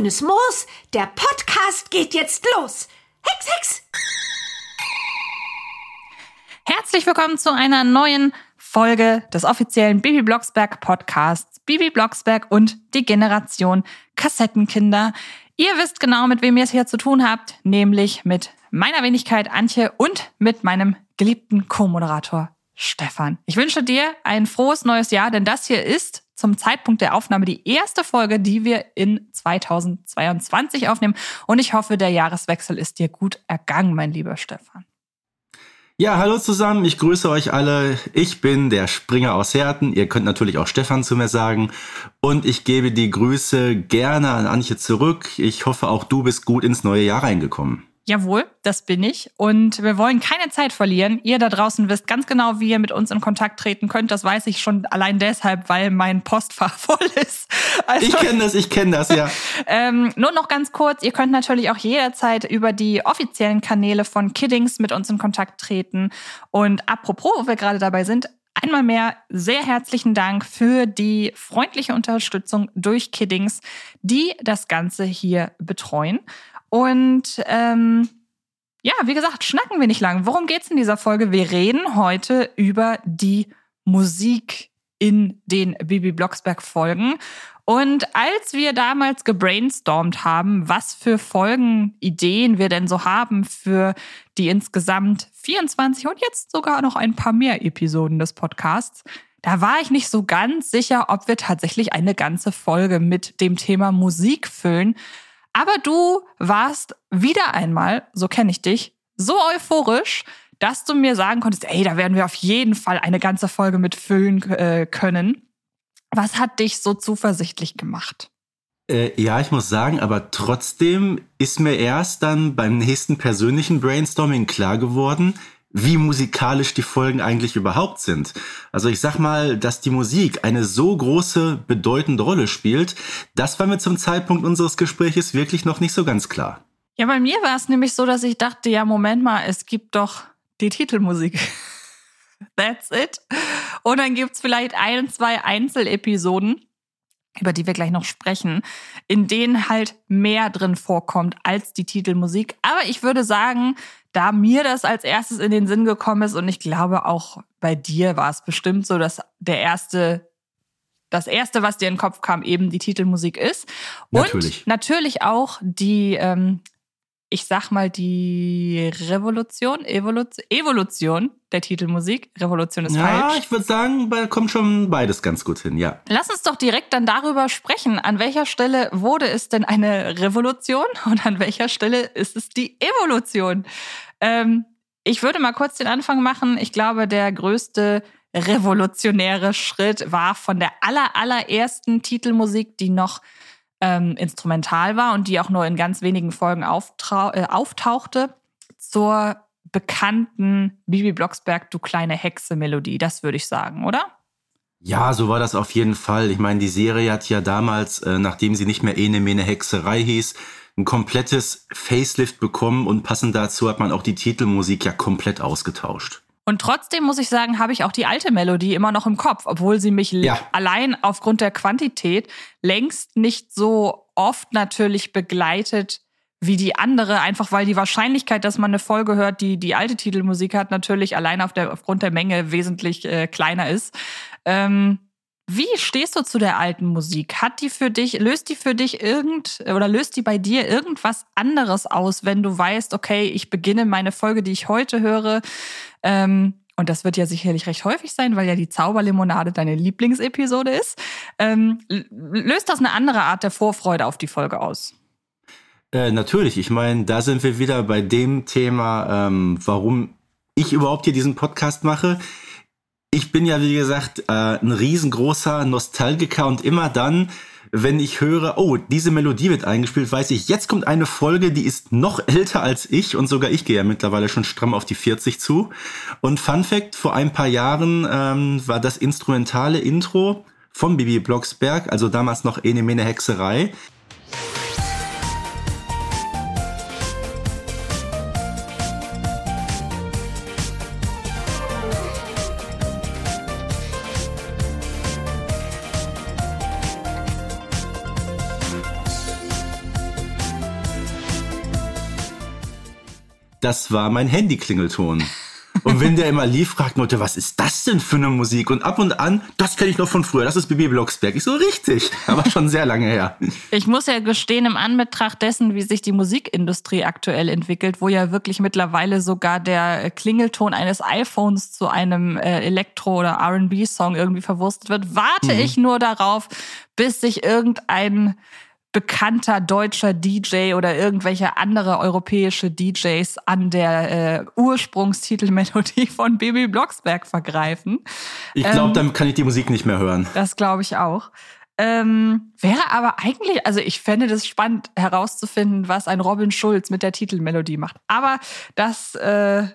Grünes Moos. Der Podcast geht jetzt los. Hex, Hex! Herzlich willkommen zu einer neuen Folge des offiziellen Bibi Blocksberg Podcasts. Bibi Blocksberg und die Generation Kassettenkinder. Ihr wisst genau, mit wem ihr es hier zu tun habt, nämlich mit meiner Wenigkeit Antje und mit meinem geliebten Co-Moderator Stefan. Ich wünsche dir ein frohes neues Jahr, denn das hier ist zum Zeitpunkt der Aufnahme die erste Folge, die wir in 2022 aufnehmen. Und ich hoffe, der Jahreswechsel ist dir gut ergangen, mein lieber Stefan. Ja, hallo zusammen, ich grüße euch alle. Ich bin der Springer aus Herten. Ihr könnt natürlich auch Stefan zu mir sagen. Und ich gebe die Grüße gerne an Antje zurück. Ich hoffe, auch du bist gut ins neue Jahr reingekommen. Jawohl, das bin ich. Und wir wollen keine Zeit verlieren. Ihr da draußen wisst ganz genau, wie ihr mit uns in Kontakt treten könnt. Das weiß ich schon allein deshalb, weil mein Postfach voll ist. Also, ich kenne das, ich kenne das, ja. ähm, nur noch ganz kurz, ihr könnt natürlich auch jederzeit über die offiziellen Kanäle von Kiddings mit uns in Kontakt treten. Und apropos, wo wir gerade dabei sind, Einmal mehr sehr herzlichen Dank für die freundliche Unterstützung durch Kiddings, die das Ganze hier betreuen. Und ähm, ja, wie gesagt, schnacken wir nicht lang. Worum geht's in dieser Folge? Wir reden heute über die Musik in den Bibi Blocksberg Folgen. Und als wir damals gebrainstormt haben, was für Folgenideen wir denn so haben für die insgesamt 24 und jetzt sogar noch ein paar mehr Episoden des Podcasts, da war ich nicht so ganz sicher, ob wir tatsächlich eine ganze Folge mit dem Thema Musik füllen. Aber du warst wieder einmal, so kenne ich dich, so euphorisch, dass du mir sagen konntest, ey, da werden wir auf jeden Fall eine ganze Folge mitfüllen äh, können. Was hat dich so zuversichtlich gemacht? Äh, ja, ich muss sagen, aber trotzdem ist mir erst dann beim nächsten persönlichen Brainstorming klar geworden, wie musikalisch die Folgen eigentlich überhaupt sind. Also ich sag mal, dass die Musik eine so große, bedeutende Rolle spielt, das war mir zum Zeitpunkt unseres Gespräches wirklich noch nicht so ganz klar. Ja, bei mir war es nämlich so, dass ich dachte, ja, Moment mal, es gibt doch die Titelmusik. That's it. Und dann gibt's vielleicht ein, zwei Einzelepisoden, über die wir gleich noch sprechen, in denen halt mehr drin vorkommt als die Titelmusik. Aber ich würde sagen, da mir das als erstes in den Sinn gekommen ist und ich glaube auch bei dir war es bestimmt so, dass der erste das erste, was dir in den Kopf kam, eben die Titelmusik ist. Und natürlich, natürlich auch die, ähm, ich sag mal, die Revolution, Evolution, Evolution der Titelmusik. Revolution ist ja, falsch. Ja, ich würde sagen, da kommt schon beides ganz gut hin, ja. Lass uns doch direkt dann darüber sprechen. An welcher Stelle wurde es denn eine Revolution und an welcher Stelle ist es die Evolution? Ähm, ich würde mal kurz den Anfang machen. Ich glaube, der größte revolutionäre Schritt war von der aller, allerersten Titelmusik, die noch ähm, instrumental war und die auch nur in ganz wenigen Folgen äh, auftauchte, zur bekannten Bibi Blocksberg Du kleine Hexe Melodie. Das würde ich sagen, oder? Ja, so war das auf jeden Fall. Ich meine, die Serie hat ja damals, äh, nachdem sie nicht mehr Ene Mene Hexerei hieß, ein komplettes Facelift bekommen und passend dazu hat man auch die Titelmusik ja komplett ausgetauscht. Und trotzdem muss ich sagen, habe ich auch die alte Melodie immer noch im Kopf, obwohl sie mich ja. allein aufgrund der Quantität längst nicht so oft natürlich begleitet wie die andere, einfach weil die Wahrscheinlichkeit, dass man eine Folge hört, die die alte Titelmusik hat, natürlich allein auf der, aufgrund der Menge wesentlich äh, kleiner ist. Ähm, wie stehst du zu der alten Musik? Hat die für dich, löst die für dich irgend oder löst die bei dir irgendwas anderes aus, wenn du weißt, okay, ich beginne meine Folge, die ich heute höre, ähm, und das wird ja sicherlich recht häufig sein, weil ja die Zauberlimonade deine Lieblingsepisode ist. Ähm, löst das eine andere Art der Vorfreude auf die Folge aus? Äh, natürlich, ich meine, da sind wir wieder bei dem Thema, ähm, warum ich überhaupt hier diesen Podcast mache. Ich bin ja, wie gesagt, äh, ein riesengroßer Nostalgiker und immer dann, wenn ich höre, oh, diese Melodie wird eingespielt, weiß ich, jetzt kommt eine Folge, die ist noch älter als ich und sogar ich gehe ja mittlerweile schon stramm auf die 40 zu. Und Fun Fact, vor ein paar Jahren ähm, war das instrumentale Intro von Bibi Blocksberg, also damals noch Ene Mene Hexerei. Das war mein Handyklingelton. Und wenn der immer lief, fragt Leute, was ist das denn für eine Musik? Und ab und an, das kenne ich noch von früher, das ist Bibi Blocksberg. Ich so, richtig, aber schon sehr lange her. Ich muss ja gestehen, im Anbetracht dessen, wie sich die Musikindustrie aktuell entwickelt, wo ja wirklich mittlerweile sogar der Klingelton eines iPhones zu einem äh, Elektro- oder RB-Song irgendwie verwurstet wird, warte mhm. ich nur darauf, bis sich irgendein bekannter deutscher DJ oder irgendwelche andere europäische DJs an der äh, Ursprungstitelmelodie von Baby Blocksberg vergreifen. Ich glaube, ähm, dann kann ich die Musik nicht mehr hören. Das glaube ich auch. Ähm, wäre aber eigentlich, also ich fände das spannend herauszufinden, was ein Robin Schulz mit der Titelmelodie macht. Aber das äh,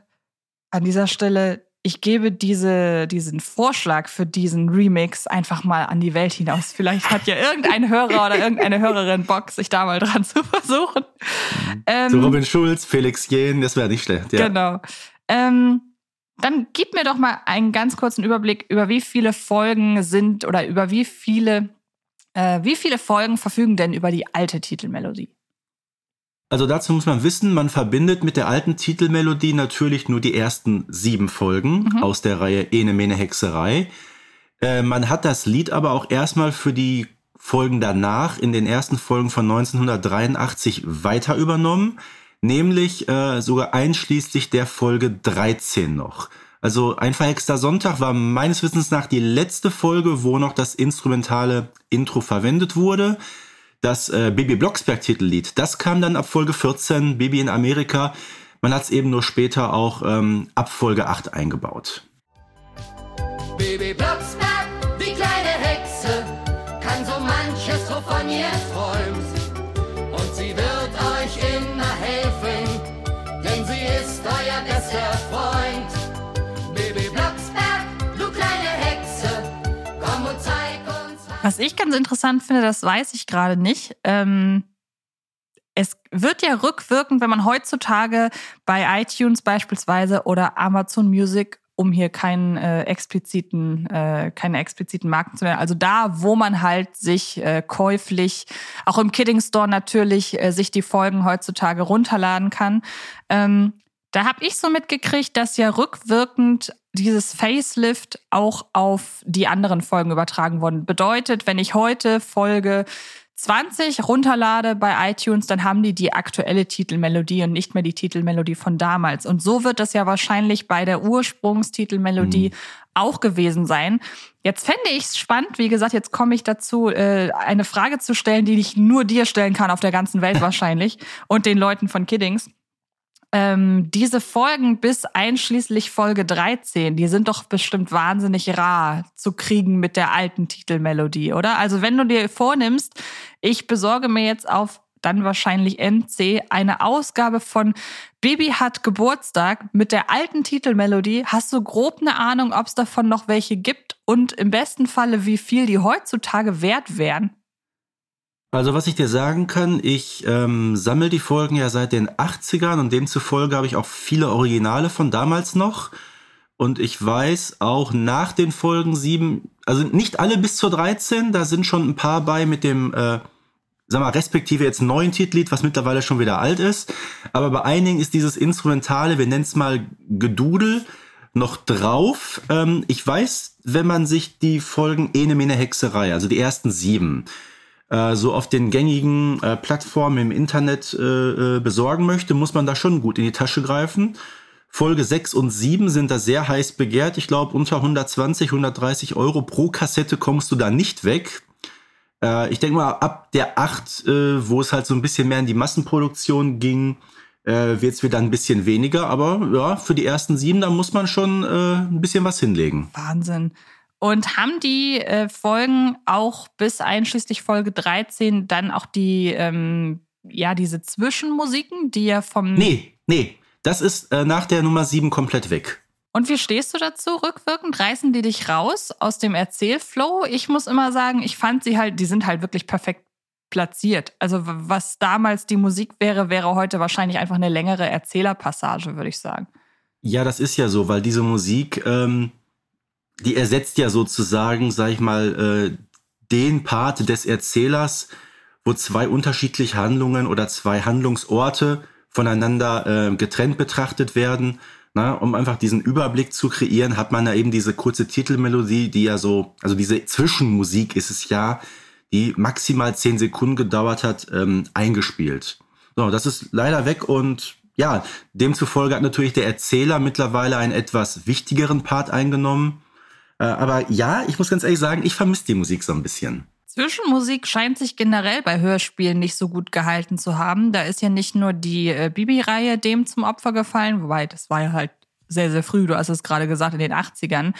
an dieser Stelle ich gebe diese, diesen Vorschlag für diesen Remix einfach mal an die Welt hinaus. Vielleicht hat ja irgendein Hörer oder irgendeine Hörerin Bock, sich da mal dran zu versuchen. Ähm, so Robin Schulz, Felix Jähn, das wäre nicht schlecht. Ja. Genau. Ähm, dann gib mir doch mal einen ganz kurzen Überblick über wie viele Folgen sind oder über wie viele, äh, wie viele Folgen verfügen denn über die alte Titelmelodie? Also dazu muss man wissen, man verbindet mit der alten Titelmelodie natürlich nur die ersten sieben Folgen mhm. aus der Reihe Ene Mene Hexerei. Äh, man hat das Lied aber auch erstmal für die Folgen danach in den ersten Folgen von 1983 weiter übernommen, nämlich äh, sogar einschließlich der Folge 13 noch. Also ein verhexter Sonntag war meines Wissens nach die letzte Folge, wo noch das instrumentale Intro verwendet wurde das äh, Baby Blocksberg Titellied, das kam dann ab Folge 14, Baby in Amerika. Man hat es eben nur später auch ähm, ab Folge 8 eingebaut. Baby Blocksberg, die kleine Hexe, kann so manches, wovon ihr träumt. Und sie wird euch immer helfen, denn sie ist euer bester Was ich ganz interessant finde, das weiß ich gerade nicht. Ähm, es wird ja rückwirkend, wenn man heutzutage bei iTunes beispielsweise oder Amazon Music um hier keinen äh, expliziten, äh, keine expliziten Marken zu nennen. Also da, wo man halt sich äh, käuflich, auch im Kidding Store natürlich, äh, sich die Folgen heutzutage runterladen kann. Ähm, da habe ich so mitgekriegt, dass ja rückwirkend dieses Facelift auch auf die anderen Folgen übertragen worden. Bedeutet, wenn ich heute Folge 20 runterlade bei iTunes, dann haben die die aktuelle Titelmelodie und nicht mehr die Titelmelodie von damals. Und so wird das ja wahrscheinlich bei der Ursprungstitelmelodie mhm. auch gewesen sein. Jetzt fände ich es spannend, wie gesagt, jetzt komme ich dazu, äh, eine Frage zu stellen, die ich nur dir stellen kann auf der ganzen Welt wahrscheinlich und den Leuten von Kiddings ähm, diese Folgen bis einschließlich Folge 13, die sind doch bestimmt wahnsinnig rar zu kriegen mit der alten Titelmelodie, oder? Also wenn du dir vornimmst, ich besorge mir jetzt auf dann wahrscheinlich NC eine Ausgabe von Baby hat Geburtstag mit der alten Titelmelodie. Hast du grob eine Ahnung, ob es davon noch welche gibt und im besten Falle, wie viel die heutzutage wert wären? Also was ich dir sagen kann, ich ähm, sammle die Folgen ja seit den 80ern und demzufolge habe ich auch viele Originale von damals noch. Und ich weiß auch nach den Folgen 7, also nicht alle bis zur 13, da sind schon ein paar bei mit dem, äh, sag mal, respektive jetzt neuen Titellied, was mittlerweile schon wieder alt ist. Aber bei einigen ist dieses Instrumentale, wir nennen es mal Gedudel, noch drauf. Ähm, ich weiß, wenn man sich die Folgen Ene Mene Hexerei, also die ersten sieben, äh, so auf den gängigen äh, Plattformen im Internet äh, äh, besorgen möchte, muss man da schon gut in die Tasche greifen. Folge 6 und 7 sind da sehr heiß begehrt. Ich glaube, unter 120, 130 Euro pro Kassette kommst du da nicht weg. Äh, ich denke mal, ab der 8, äh, wo es halt so ein bisschen mehr in die Massenproduktion ging, äh, wird es wieder ein bisschen weniger. Aber ja, für die ersten sieben, da muss man schon äh, ein bisschen was hinlegen. Wahnsinn. Und haben die äh, Folgen auch bis einschließlich Folge 13 dann auch die, ähm, ja, diese Zwischenmusiken, die ja vom. Nee, nee. Das ist äh, nach der Nummer 7 komplett weg. Und wie stehst du dazu rückwirkend? Reißen die dich raus aus dem Erzählflow? Ich muss immer sagen, ich fand sie halt, die sind halt wirklich perfekt platziert. Also was damals die Musik wäre, wäre heute wahrscheinlich einfach eine längere Erzählerpassage, würde ich sagen. Ja, das ist ja so, weil diese Musik, ähm, die ersetzt ja sozusagen, sag ich mal, äh, den Part des Erzählers, wo zwei unterschiedliche Handlungen oder zwei Handlungsorte voneinander äh, getrennt betrachtet werden. Na, um einfach diesen Überblick zu kreieren, hat man da eben diese kurze Titelmelodie, die ja so, also diese Zwischenmusik ist es ja, die maximal zehn Sekunden gedauert hat, ähm, eingespielt. So, das ist leider weg und ja, demzufolge hat natürlich der Erzähler mittlerweile einen etwas wichtigeren Part eingenommen. Äh, aber ja, ich muss ganz ehrlich sagen, ich vermisse die Musik so ein bisschen. Zwischenmusik scheint sich generell bei Hörspielen nicht so gut gehalten zu haben. Da ist ja nicht nur die äh, Bibi-Reihe dem zum Opfer gefallen, wobei das war ja halt sehr, sehr früh, du hast es gerade gesagt, in den 80ern.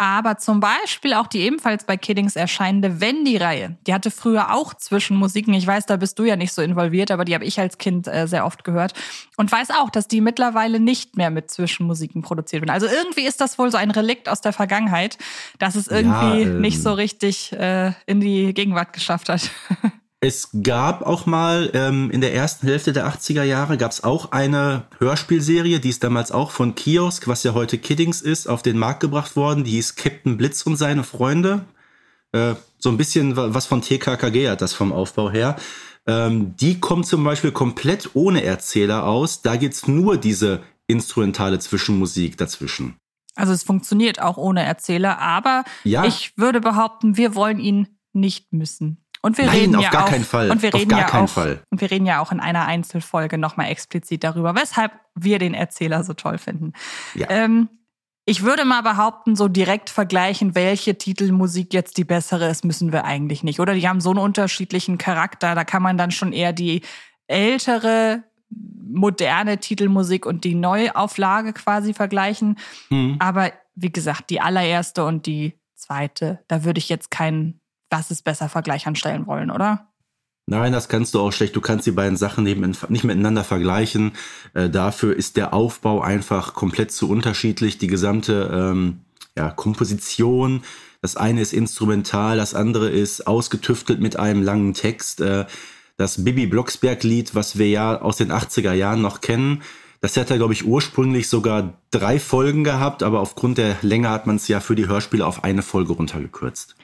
Aber zum Beispiel auch die ebenfalls bei Kiddings erscheinende Wendy-Reihe. Die hatte früher auch Zwischenmusiken. Ich weiß, da bist du ja nicht so involviert, aber die habe ich als Kind äh, sehr oft gehört. Und weiß auch, dass die mittlerweile nicht mehr mit Zwischenmusiken produziert werden. Also irgendwie ist das wohl so ein Relikt aus der Vergangenheit, dass es irgendwie ja, ähm, nicht so richtig äh, in die Gegenwart geschafft hat. Es gab auch mal ähm, in der ersten Hälfte der 80er Jahre gab es auch eine Hörspielserie, die ist damals auch von Kiosk, was ja heute Kiddings ist, auf den Markt gebracht worden. Die hieß Captain Blitz und seine Freunde. Äh, so ein bisschen was von TKKG hat das vom Aufbau her. Ähm, die kommt zum Beispiel komplett ohne Erzähler aus. Da gibt's nur diese instrumentale Zwischenmusik dazwischen. Also es funktioniert auch ohne Erzähler, aber ja. ich würde behaupten, wir wollen ihn nicht müssen. Und wir Nein, reden auf ja gar auch, keinen Fall. Und wir reden ja auch, Fall. Und wir reden ja auch in einer Einzelfolge nochmal explizit darüber, weshalb wir den Erzähler so toll finden. Ja. Ähm, ich würde mal behaupten, so direkt vergleichen, welche Titelmusik jetzt die bessere ist, müssen wir eigentlich nicht. Oder die haben so einen unterschiedlichen Charakter, da kann man dann schon eher die ältere, moderne Titelmusik und die Neuauflage quasi vergleichen. Mhm. Aber wie gesagt, die allererste und die zweite, da würde ich jetzt keinen was ist besser Vergleich anstellen wollen, oder? Nein, das kannst du auch schlecht. Du kannst die beiden Sachen nicht miteinander vergleichen. Äh, dafür ist der Aufbau einfach komplett zu unterschiedlich. Die gesamte ähm, ja, Komposition, das eine ist instrumental, das andere ist ausgetüftelt mit einem langen Text. Äh, das Bibi Blocksberg-Lied, was wir ja aus den 80er Jahren noch kennen, das ja, glaube ich, ursprünglich sogar drei Folgen gehabt, aber aufgrund der Länge hat man es ja für die Hörspiele auf eine Folge runtergekürzt.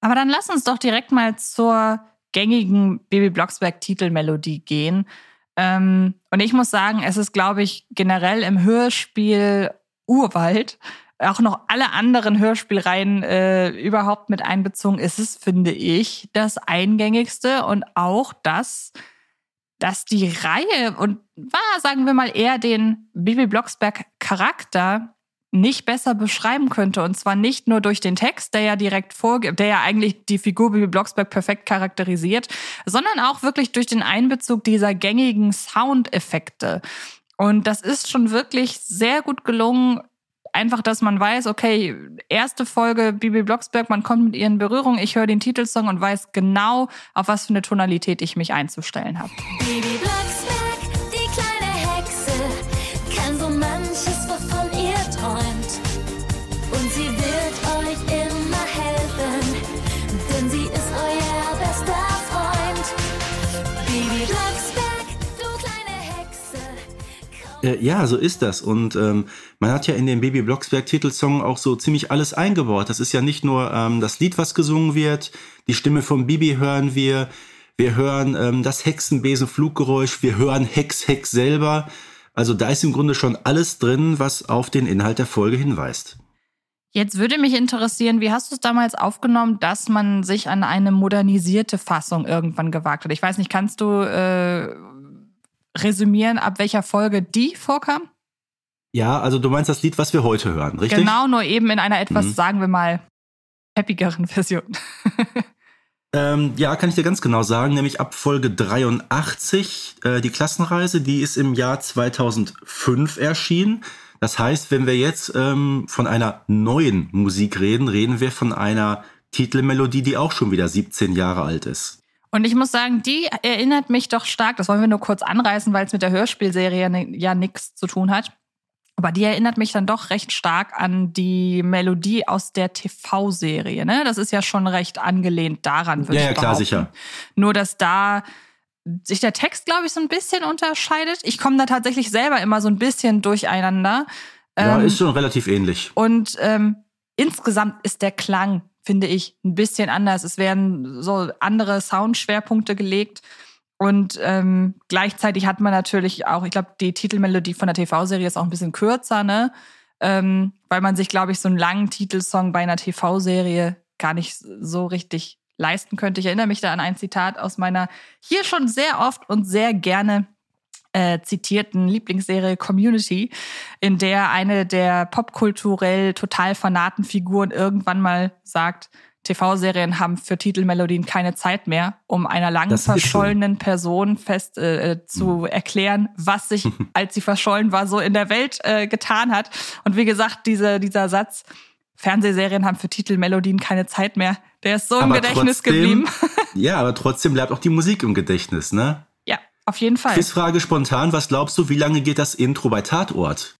Aber dann lass uns doch direkt mal zur gängigen Baby Blocksberg Titelmelodie gehen. Ähm, und ich muss sagen, es ist, glaube ich, generell im Hörspiel Urwald auch noch alle anderen Hörspielreihen äh, überhaupt mit einbezogen ist es, finde ich, das eingängigste und auch das, dass die Reihe und war, sagen wir mal, eher den Bibi Blocksberg Charakter nicht besser beschreiben könnte. Und zwar nicht nur durch den Text, der ja direkt vorgibt, der ja eigentlich die Figur Bibi Blocksberg perfekt charakterisiert, sondern auch wirklich durch den Einbezug dieser gängigen Soundeffekte. Und das ist schon wirklich sehr gut gelungen. Einfach, dass man weiß, okay, erste Folge Bibi Blocksberg, man kommt mit ihr in Berührung, ich höre den Titelsong und weiß genau, auf was für eine Tonalität ich mich einzustellen habe. Bibi Äh, ja, so ist das. Und ähm, man hat ja in dem Baby Blocksberg-Titelsong auch so ziemlich alles eingebaut. Das ist ja nicht nur ähm, das Lied, was gesungen wird, die Stimme vom Bibi hören wir, wir hören ähm, das Hexenbesen-Fluggeräusch, wir hören Hex Hex selber. Also da ist im Grunde schon alles drin, was auf den Inhalt der Folge hinweist. Jetzt würde mich interessieren, wie hast du es damals aufgenommen, dass man sich an eine modernisierte Fassung irgendwann gewagt hat? Ich weiß nicht, kannst du äh, resümieren, ab welcher Folge die vorkam? Ja, also du meinst das Lied, was wir heute hören, richtig? Genau, nur eben in einer etwas, mhm. sagen wir mal, happigeren Version. ähm, ja, kann ich dir ganz genau sagen, nämlich ab Folge 83, äh, die Klassenreise, die ist im Jahr 2005 erschienen. Das heißt, wenn wir jetzt ähm, von einer neuen Musik reden, reden wir von einer Titelmelodie, die auch schon wieder 17 Jahre alt ist. Und ich muss sagen, die erinnert mich doch stark, das wollen wir nur kurz anreißen, weil es mit der Hörspielserie ja nichts zu tun hat. Aber die erinnert mich dann doch recht stark an die Melodie aus der TV-Serie. Ne? Das ist ja schon recht angelehnt daran, würde ja, ich Ja, klar, sicher. Nur, dass da sich der Text, glaube ich, so ein bisschen unterscheidet. Ich komme da tatsächlich selber immer so ein bisschen durcheinander. Ja, ähm, ist schon relativ ähnlich. Und ähm, insgesamt ist der Klang finde ich, ein bisschen anders. Es werden so andere Soundschwerpunkte gelegt. Und ähm, gleichzeitig hat man natürlich auch, ich glaube, die Titelmelodie von der TV-Serie ist auch ein bisschen kürzer, ne? Ähm, weil man sich, glaube ich, so einen langen Titelsong bei einer TV-Serie gar nicht so richtig leisten könnte. Ich erinnere mich da an ein Zitat aus meiner hier schon sehr oft und sehr gerne äh, zitierten Lieblingsserie Community, in der eine der popkulturell total fanaten Figuren irgendwann mal sagt, TV-Serien haben für Titelmelodien keine Zeit mehr, um einer lang verschollenen so. Person fest äh, äh zu mhm. erklären, was sich, als sie verschollen war, so in der Welt äh, getan hat. Und wie gesagt, diese, dieser Satz, Fernsehserien haben für Titelmelodien keine Zeit mehr, der ist so aber im Gedächtnis trotzdem, geblieben. ja, aber trotzdem bleibt auch die Musik im Gedächtnis, ne? Auf jeden Fall. Quizfrage spontan, was glaubst du, wie lange geht das Intro bei Tatort?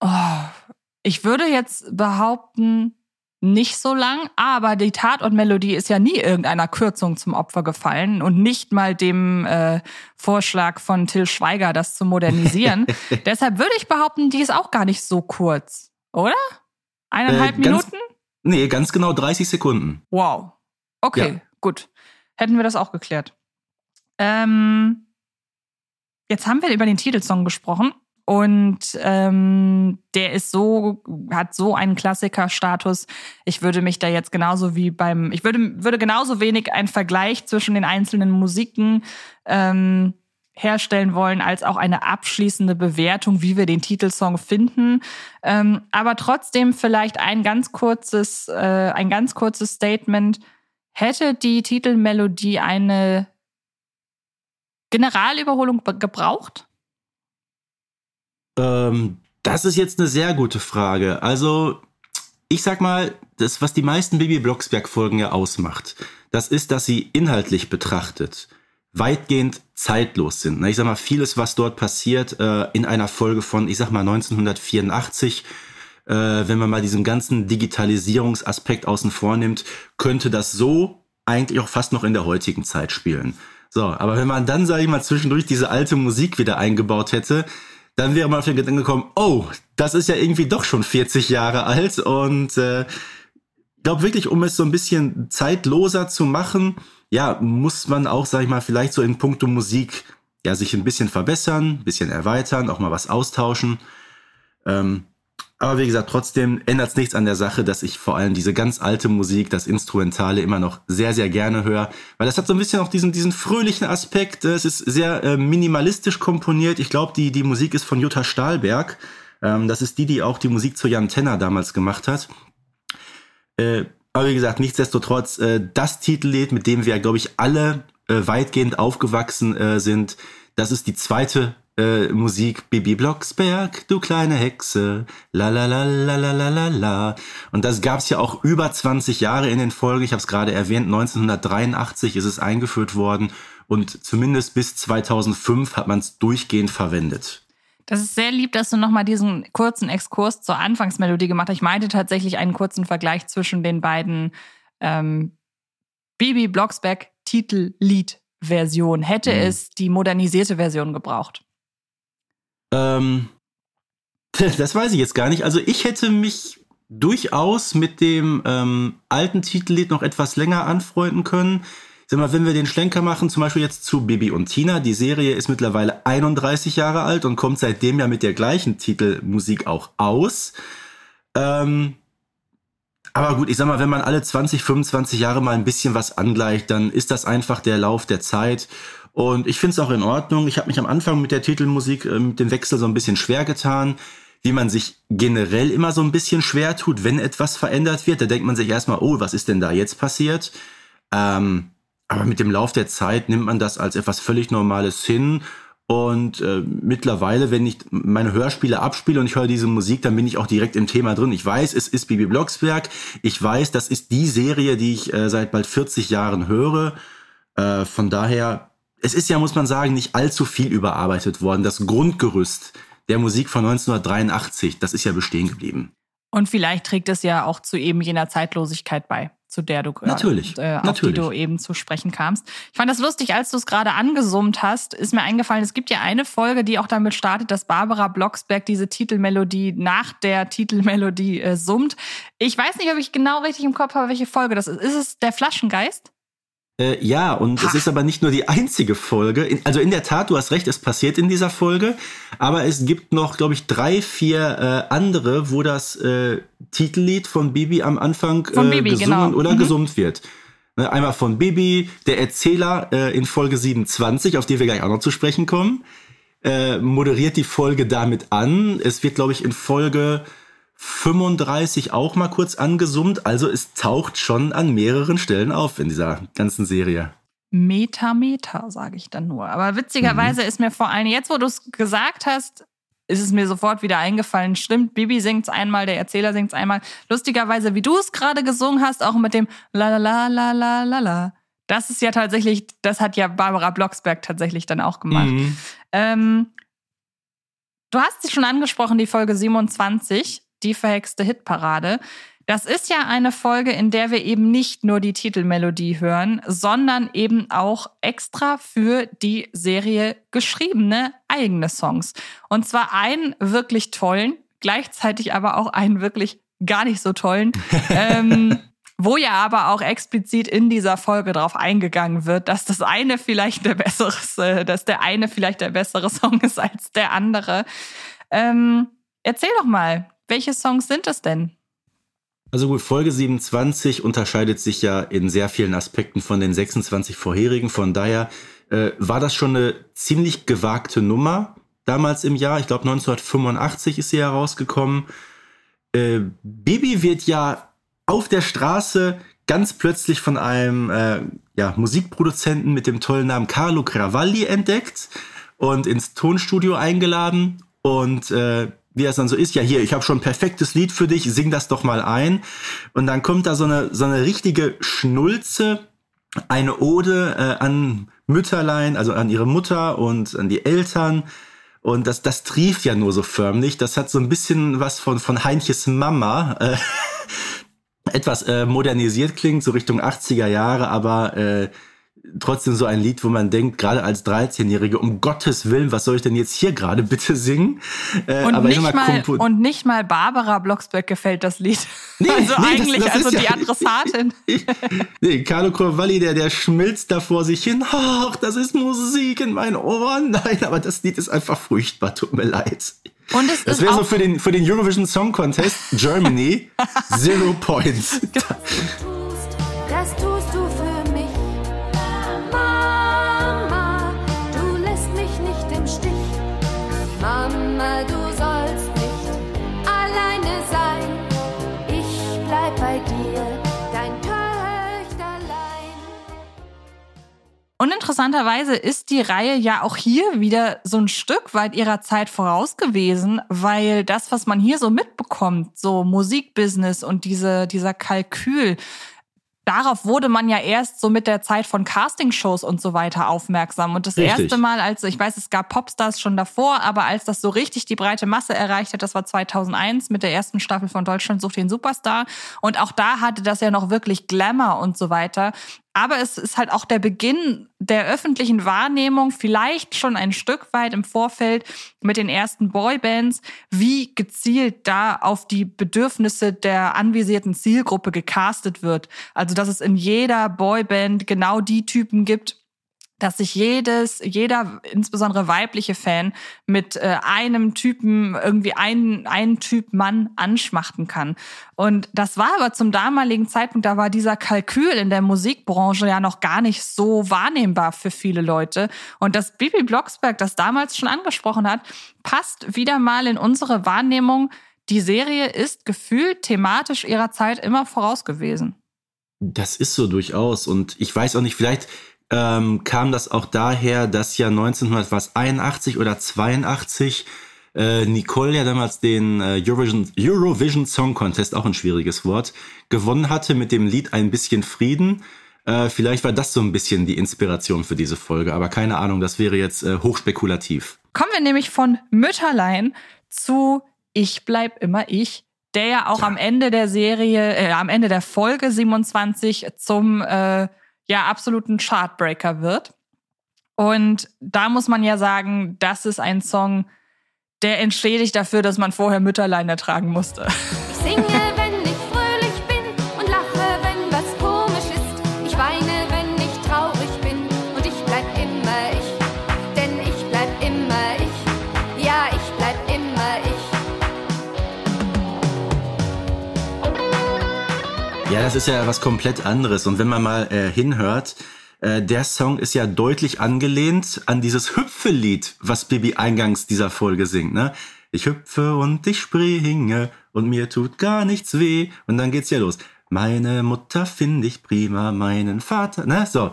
Oh, ich würde jetzt behaupten, nicht so lang, aber die Tatortmelodie ist ja nie irgendeiner Kürzung zum Opfer gefallen und nicht mal dem äh, Vorschlag von Till Schweiger, das zu modernisieren. Deshalb würde ich behaupten, die ist auch gar nicht so kurz, oder? Eineinhalb äh, ganz, Minuten? Nee, ganz genau 30 Sekunden. Wow. Okay, ja. gut. Hätten wir das auch geklärt. Ähm, jetzt haben wir über den Titelsong gesprochen und ähm, der ist so, hat so einen Klassikerstatus. Ich würde mich da jetzt genauso wie beim, ich würde, würde genauso wenig einen Vergleich zwischen den einzelnen Musiken ähm, herstellen wollen, als auch eine abschließende Bewertung, wie wir den Titelsong finden. Ähm, aber trotzdem vielleicht ein ganz kurzes, äh, ein ganz kurzes Statement. Hätte die Titelmelodie eine Generalüberholung gebraucht? Ähm, das ist jetzt eine sehr gute Frage. Also, ich sag mal, das, was die meisten Bibi Blocksberg-Folgen ja ausmacht, das ist, dass sie inhaltlich betrachtet weitgehend zeitlos sind. Ich sag mal, vieles, was dort passiert, äh, in einer Folge von, ich sag mal, 1984, äh, wenn man mal diesen ganzen Digitalisierungsaspekt außen vor nimmt, könnte das so eigentlich auch fast noch in der heutigen Zeit spielen. So, aber wenn man dann, sage ich mal, zwischendurch diese alte Musik wieder eingebaut hätte, dann wäre man auf den Gedanken gekommen, oh, das ist ja irgendwie doch schon 40 Jahre alt und äh, glaube wirklich, um es so ein bisschen zeitloser zu machen, ja, muss man auch, sag ich mal, vielleicht so in puncto Musik ja sich ein bisschen verbessern, ein bisschen erweitern, auch mal was austauschen. Ähm, aber wie gesagt, trotzdem ändert es nichts an der Sache, dass ich vor allem diese ganz alte Musik, das Instrumentale immer noch sehr, sehr gerne höre. Weil das hat so ein bisschen auch diesen, diesen fröhlichen Aspekt. Es ist sehr äh, minimalistisch komponiert. Ich glaube, die, die Musik ist von Jutta Stahlberg. Ähm, das ist die, die auch die Musik zu Jan Tenner damals gemacht hat. Äh, aber wie gesagt, nichtsdestotrotz, äh, das Titellied, mit dem wir, glaube ich, alle äh, weitgehend aufgewachsen äh, sind, das ist die zweite äh, Musik Bibi Blocksberg, du kleine Hexe, la la la la la la la la. Und das gab's ja auch über 20 Jahre in den Folgen. Ich habe es gerade erwähnt, 1983 ist es eingeführt worden und zumindest bis 2005 hat man es durchgehend verwendet. Das ist sehr lieb, dass du nochmal diesen kurzen Exkurs zur Anfangsmelodie gemacht hast. Ich meinte tatsächlich einen kurzen Vergleich zwischen den beiden ähm, Bibi Blocksberg Titellied-Version. Hätte mhm. es die modernisierte Version gebraucht? Ähm, das weiß ich jetzt gar nicht. Also ich hätte mich durchaus mit dem ähm, alten Titellied noch etwas länger anfreunden können. Sag mal, wenn wir den Schlenker machen, zum Beispiel jetzt zu Bibi und Tina, die Serie ist mittlerweile 31 Jahre alt und kommt seitdem ja mit der gleichen Titelmusik auch aus. Ähm, aber gut, ich sag mal, wenn man alle 20, 25 Jahre mal ein bisschen was angleicht, dann ist das einfach der Lauf der Zeit. Und ich finde es auch in Ordnung. Ich habe mich am Anfang mit der Titelmusik, äh, mit dem Wechsel so ein bisschen schwer getan wie man sich generell immer so ein bisschen schwer tut, wenn etwas verändert wird. Da denkt man sich erstmal, oh, was ist denn da jetzt passiert? Ähm, aber mit dem Lauf der Zeit nimmt man das als etwas völlig Normales hin. Und äh, mittlerweile, wenn ich meine Hörspiele abspiele und ich höre diese Musik, dann bin ich auch direkt im Thema drin. Ich weiß, es ist Bibi Blocksberg. Ich weiß, das ist die Serie, die ich äh, seit bald 40 Jahren höre. Äh, von daher, es ist ja, muss man sagen, nicht allzu viel überarbeitet worden. Das Grundgerüst der Musik von 1983, das ist ja bestehen geblieben. Und vielleicht trägt es ja auch zu eben jener Zeitlosigkeit bei zu der du natürlich, äh, auf natürlich. die du eben zu sprechen kamst. Ich fand das lustig, als du es gerade angesummt hast, ist mir eingefallen, es gibt ja eine Folge, die auch damit startet, dass Barbara Blocksberg diese Titelmelodie nach der Titelmelodie äh, summt. Ich weiß nicht, ob ich genau richtig im Kopf habe, welche Folge das ist. Ist es der Flaschengeist? Äh, ja, und ha. es ist aber nicht nur die einzige Folge. In, also in der Tat, du hast recht, es passiert in dieser Folge. Aber es gibt noch, glaube ich, drei, vier äh, andere, wo das äh, Titellied von Bibi am Anfang äh, Bibi, gesungen genau. oder mhm. gesummt wird. Ne, einmal von Bibi, der Erzähler äh, in Folge 27, auf die wir gleich auch noch zu sprechen kommen, äh, moderiert die Folge damit an. Es wird, glaube ich, in Folge 35 auch mal kurz angesummt. Also es taucht schon an mehreren Stellen auf in dieser ganzen Serie. Meta, Meta, sage ich dann nur. Aber witzigerweise mhm. ist mir vor allem, jetzt wo du es gesagt hast, ist es mir sofort wieder eingefallen. Stimmt, Bibi singt es einmal, der Erzähler singt es einmal. Lustigerweise, wie du es gerade gesungen hast, auch mit dem La la la la la la la. Das ist ja tatsächlich, das hat ja Barbara Blocksberg tatsächlich dann auch gemacht. Mhm. Ähm, du hast sie schon angesprochen, die Folge 27 die verhexte Hitparade. Das ist ja eine Folge, in der wir eben nicht nur die Titelmelodie hören, sondern eben auch extra für die Serie geschriebene eigene Songs. Und zwar einen wirklich tollen, gleichzeitig aber auch einen wirklich gar nicht so tollen. ähm, wo ja aber auch explizit in dieser Folge darauf eingegangen wird, dass das eine vielleicht der bessere, äh, dass der eine vielleicht der bessere Song ist als der andere. Ähm, erzähl doch mal, welche Songs sind es denn? Also gut, Folge 27 unterscheidet sich ja in sehr vielen Aspekten von den 26 vorherigen. Von daher äh, war das schon eine ziemlich gewagte Nummer damals im Jahr. Ich glaube 1985 ist sie herausgekommen. Äh, Bibi wird ja auf der Straße ganz plötzlich von einem äh, ja, Musikproduzenten mit dem tollen Namen Carlo Cravalli entdeckt und ins Tonstudio eingeladen. Und äh, wie es dann so ist, ja hier, ich habe schon ein perfektes Lied für dich, sing das doch mal ein. Und dann kommt da so eine, so eine richtige Schnulze, eine Ode äh, an Mütterlein, also an ihre Mutter und an die Eltern. Und das, das trieft ja nur so förmlich. Das hat so ein bisschen was von, von Heinches Mama. Äh, etwas äh, modernisiert klingt, so Richtung 80er Jahre, aber äh, trotzdem so ein Lied, wo man denkt, gerade als 13-Jährige, um Gottes Willen, was soll ich denn jetzt hier gerade bitte singen? Äh, und, nicht mal, und nicht mal Barbara Blocksberg gefällt das Lied. Nee, also nee, eigentlich, das, das also die ja, Adressatin. nee, Carlo Corvalli, der, der schmilzt da vor sich hin. Ach, das ist Musik in meinen Ohren. Nein, aber das Lied ist einfach furchtbar, tut mir leid. Und es das wäre so für den, für den Eurovision Song Contest Germany Zero Points. Und interessanterweise ist die Reihe ja auch hier wieder so ein Stück weit ihrer Zeit voraus gewesen, weil das, was man hier so mitbekommt, so Musikbusiness und diese, dieser Kalkül, darauf wurde man ja erst so mit der Zeit von Castingshows und so weiter aufmerksam. Und das richtig. erste Mal, als ich weiß, es gab Popstars schon davor, aber als das so richtig die breite Masse erreicht hat, das war 2001 mit der ersten Staffel von Deutschland sucht den Superstar. Und auch da hatte das ja noch wirklich Glamour und so weiter. Aber es ist halt auch der Beginn der öffentlichen Wahrnehmung, vielleicht schon ein Stück weit im Vorfeld mit den ersten Boybands, wie gezielt da auf die Bedürfnisse der anvisierten Zielgruppe gecastet wird. Also, dass es in jeder Boyband genau die Typen gibt, dass sich jedes, jeder, insbesondere weibliche Fan, mit äh, einem Typen, irgendwie einen, einen Typ Mann anschmachten kann. Und das war aber zum damaligen Zeitpunkt, da war dieser Kalkül in der Musikbranche ja noch gar nicht so wahrnehmbar für viele Leute. Und dass Bibi Blocksberg das damals schon angesprochen hat, passt wieder mal in unsere Wahrnehmung. Die Serie ist gefühlt thematisch ihrer Zeit immer voraus gewesen. Das ist so durchaus. Und ich weiß auch nicht, vielleicht ähm, kam das auch daher, dass ja 1981 oder 82 äh, Nicole ja damals den äh, Eurovision, Eurovision Song Contest, auch ein schwieriges Wort, gewonnen hatte mit dem Lied Ein bisschen Frieden. Äh, vielleicht war das so ein bisschen die Inspiration für diese Folge, aber keine Ahnung, das wäre jetzt äh, hochspekulativ. Kommen wir nämlich von Mütterlein zu Ich bleib immer ich, der ja auch ja. am Ende der Serie, äh, am Ende der Folge 27 zum äh, ja absoluten Chartbreaker wird. Und da muss man ja sagen, das ist ein Song, der entschädigt dafür, dass man vorher Mütterlein ertragen musste. das ist ja was komplett anderes. Und wenn man mal äh, hinhört, äh, der Song ist ja deutlich angelehnt an dieses Hüpfelied, was Bibi eingangs dieser Folge singt. Ne? Ich hüpfe und ich springe und mir tut gar nichts weh. Und dann geht's ja los. Meine Mutter finde ich prima, meinen Vater. Ne? So.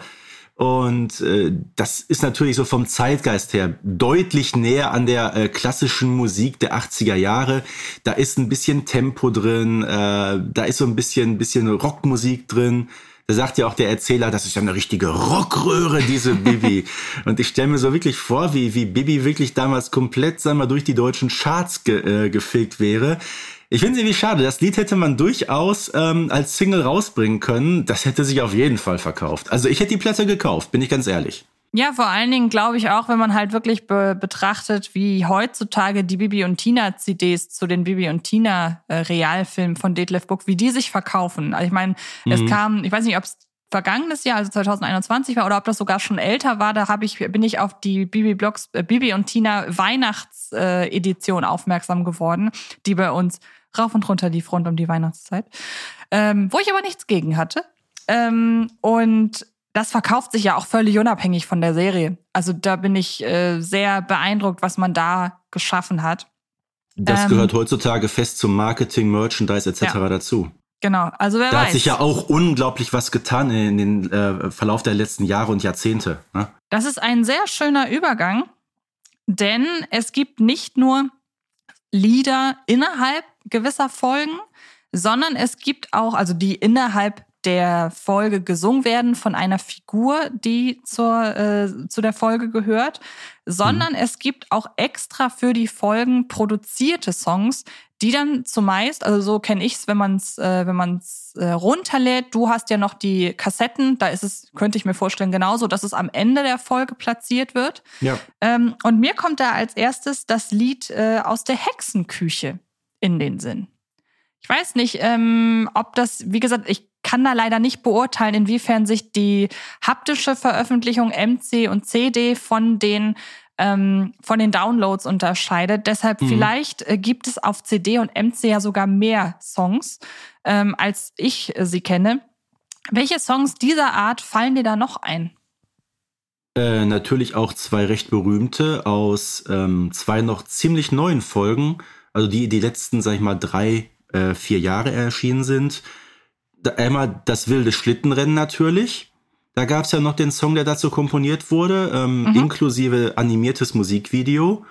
Und äh, das ist natürlich so vom Zeitgeist her deutlich näher an der äh, klassischen Musik der 80er Jahre. Da ist ein bisschen Tempo drin, äh, da ist so ein bisschen, bisschen Rockmusik drin. Da sagt ja auch der Erzähler, das ist ja eine richtige Rockröhre, diese Bibi. Und ich stelle mir so wirklich vor, wie, wie Bibi wirklich damals komplett, sagen wir, durch die deutschen Charts ge, äh, gefegt wäre. Ich finde es irgendwie schade. Das Lied hätte man durchaus ähm, als Single rausbringen können. Das hätte sich auf jeden Fall verkauft. Also ich hätte die Platte gekauft, bin ich ganz ehrlich. Ja, vor allen Dingen glaube ich auch, wenn man halt wirklich be betrachtet, wie heutzutage die Bibi und Tina CDs zu den Bibi und Tina äh, Realfilmen von Detlef Book, wie die sich verkaufen. Also ich meine, mhm. es kam, ich weiß nicht, ob es vergangenes Jahr, also 2021 war, oder ob das sogar schon älter war, da habe ich, bin ich auf die Bibi Blogs, äh, Bibi und Tina Weihnachtsedition äh, aufmerksam geworden, die bei uns rauf und runter lief rund um die Weihnachtszeit, ähm, wo ich aber nichts gegen hatte. Ähm, und das verkauft sich ja auch völlig unabhängig von der Serie. Also da bin ich äh, sehr beeindruckt, was man da geschaffen hat. Das ähm, gehört heutzutage fest zum Marketing, Merchandise etc. Ja. dazu. Genau, also wer da weiß. hat sich ja auch unglaublich was getan in den äh, Verlauf der letzten Jahre und Jahrzehnte. Ne? Das ist ein sehr schöner Übergang, denn es gibt nicht nur Lieder innerhalb gewisser Folgen, sondern es gibt auch, also die innerhalb der Folge gesungen werden von einer Figur, die zur, äh, zu der Folge gehört, sondern mhm. es gibt auch extra für die Folgen produzierte Songs, die dann zumeist, also so kenne ich's, wenn man es äh, wenn man's, äh, runterlädt. Du hast ja noch die Kassetten, da ist es, könnte ich mir vorstellen, genauso, dass es am Ende der Folge platziert wird. Ja. Ähm, und mir kommt da als erstes das Lied äh, aus der Hexenküche in den Sinn. Ich weiß nicht, ähm, ob das, wie gesagt, ich kann da leider nicht beurteilen, inwiefern sich die haptische Veröffentlichung MC und CD von den ähm, von den Downloads unterscheidet. Deshalb mhm. vielleicht äh, gibt es auf CD und MC ja sogar mehr Songs, ähm, als ich äh, sie kenne. Welche Songs dieser Art fallen dir da noch ein? Äh, natürlich auch zwei recht berühmte aus ähm, zwei noch ziemlich neuen Folgen, also die die letzten, sag ich mal, drei, äh, vier Jahre erschienen sind einmal das wilde Schlittenrennen natürlich. Da gab es ja noch den Song, der dazu komponiert wurde, ähm, mhm. inklusive animiertes Musikvideo.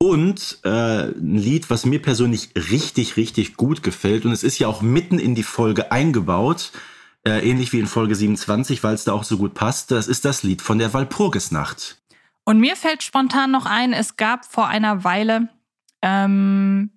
Und äh, ein Lied, was mir persönlich richtig, richtig gut gefällt. Und es ist ja auch mitten in die Folge eingebaut, äh, ähnlich wie in Folge 27, weil es da auch so gut passt. Das ist das Lied von der Walpurgisnacht. Und mir fällt spontan noch ein, es gab vor einer Weile ähm,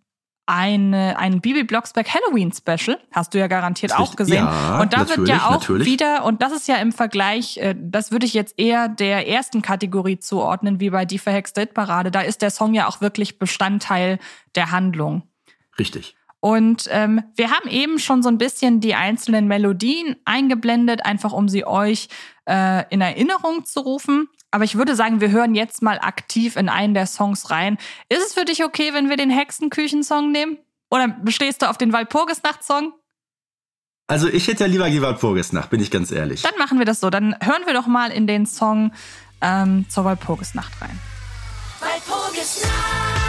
eine, ein Bibi Blocksberg Halloween Special. Hast du ja garantiert auch gesehen. Ja, und da wird ja auch natürlich. wieder, und das ist ja im Vergleich, äh, das würde ich jetzt eher der ersten Kategorie zuordnen, wie bei Die verhexte Hitparade. Da ist der Song ja auch wirklich Bestandteil der Handlung. Richtig. Und ähm, wir haben eben schon so ein bisschen die einzelnen Melodien eingeblendet, einfach um sie euch äh, in Erinnerung zu rufen. Aber ich würde sagen, wir hören jetzt mal aktiv in einen der Songs rein. Ist es für dich okay, wenn wir den Hexenküchen-Song nehmen? Oder bestehst du auf den Walpurgisnacht-Song? Also ich hätte ja lieber die Walpurgisnacht, bin ich ganz ehrlich. Dann machen wir das so. Dann hören wir doch mal in den Song ähm, zur Walpurgisnacht rein. Walpurgisnacht.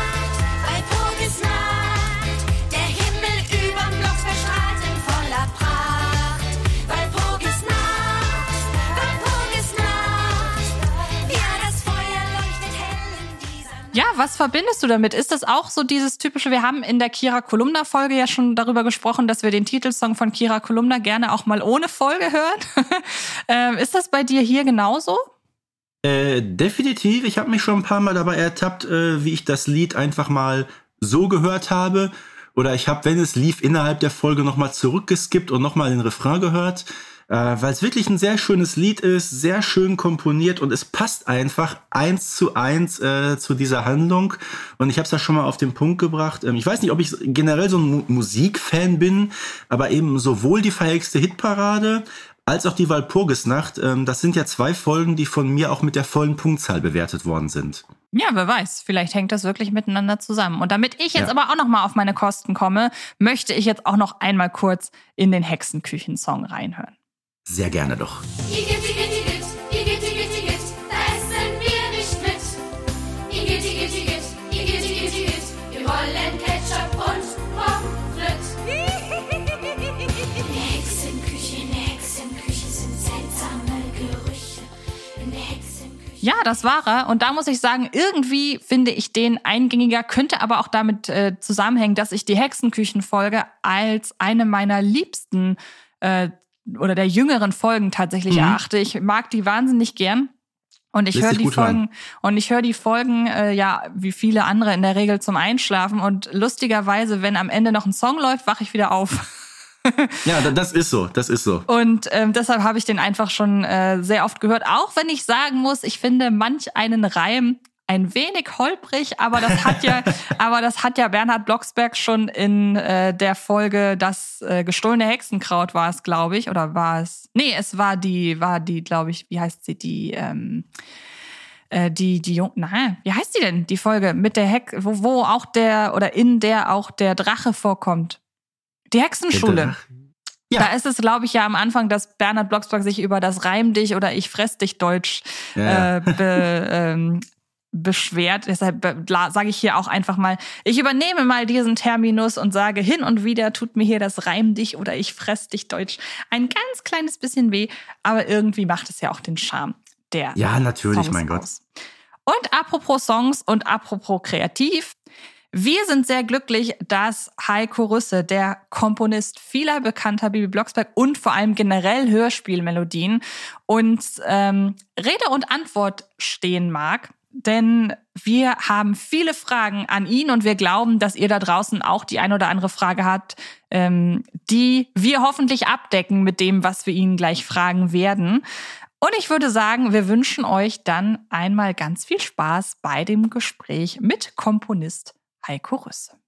Ja, was verbindest du damit? Ist das auch so dieses typische, wir haben in der Kira Kolumna Folge ja schon darüber gesprochen, dass wir den Titelsong von Kira Kolumna gerne auch mal ohne Folge hören. ähm, ist das bei dir hier genauso? Äh, definitiv. Ich habe mich schon ein paar Mal dabei ertappt, äh, wie ich das Lied einfach mal so gehört habe. Oder ich habe, wenn es lief, innerhalb der Folge nochmal zurückgeskippt und nochmal den Refrain gehört äh, weil es wirklich ein sehr schönes Lied ist, sehr schön komponiert und es passt einfach eins zu eins äh, zu dieser Handlung. Und ich habe es ja schon mal auf den Punkt gebracht. Ähm, ich weiß nicht, ob ich generell so ein Mu Musikfan bin, aber eben sowohl die verhexte Hitparade als auch die Walpurgisnacht, ähm, das sind ja zwei Folgen, die von mir auch mit der vollen Punktzahl bewertet worden sind. Ja, wer weiß, vielleicht hängt das wirklich miteinander zusammen. Und damit ich jetzt Ja. aber auch noch mal auf meine Kosten komme, möchte ich jetzt auch noch einmal kurz in den Hexenküchen-Song reinhören. Sehr gerne doch. Igitt, Igitt, Igitt, Igitt, Igitt, Igitt, da essen wir nicht mit. Igitt, Igitt, Igitt, Igitt, Igitt, Igitt, wir wollen Ketchup und Pommes frites. In der Hexenküche, in der Hexenküche sind seltsame Gerüche. In der Hexenküche. Ja, das war er. Und da muss ich sagen, irgendwie finde ich den eingängiger, könnte aber auch damit äh, zusammenhängen, dass ich die Hexenküchen-Folge als eine meiner liebsten äh, oder der jüngeren Folgen tatsächlich Mhm. erachte. Ich mag die wahnsinnig gern. Und ich höre die gut hören. Folgen und ich höre die Folgen äh, ja wie viele andere in der Regel zum Einschlafen und lustigerweise, wenn am Ende noch ein Song läuft, wache ich wieder auf. Ja, da- das ist so, das ist so. Und ähm, deshalb habe ich den einfach schon äh, sehr oft gehört. Auch wenn ich sagen muss, ich finde manch einen Reim ein wenig holprig, aber das hat ja, aber das hat ja Bernhard Blocksberg schon in äh, der Folge das äh, gestohlene Hexenkraut war es, glaube ich, oder war es? Nee, es war die, war die, glaube ich, wie heißt sie, die ähm, äh, die die Jung, nein, wie heißt die denn? Die Folge mit der Hex, wo, wo auch der oder in der auch der Drache vorkommt. Die Hexenschule. Ja. Da ist es, glaube ich, ja am Anfang, dass Bernhard Blocksberg sich über das Reim dich oder ich fress dich Deutsch ja. äh, be, ähm, beschwert. Deshalb sage ich hier auch einfach mal, ich übernehme mal diesen Terminus und sage hin und wieder tut mir hier das Reim dich oder ich fress dich Deutsch ein ganz kleines bisschen weh, aber irgendwie macht es ja auch den Charme der Ja, natürlich, Songs mein Gott. aus. Und apropos Songs und apropos kreativ. Wir sind sehr glücklich, dass Heiko Rüsse, der Komponist vieler bekannter Bibi Blocksberg und vor allem generell Hörspielmelodien, uns ähm, Rede und Antwort stehen mag. Denn wir haben viele Fragen an ihn und wir glauben, dass ihr da draußen auch die ein oder andere Frage habt, ähm, die wir hoffentlich abdecken mit dem, was wir ihn gleich fragen werden. Und ich würde sagen, wir wünschen euch dann einmal ganz viel Spaß bei dem Gespräch mit Komponist Heiko Rüsse.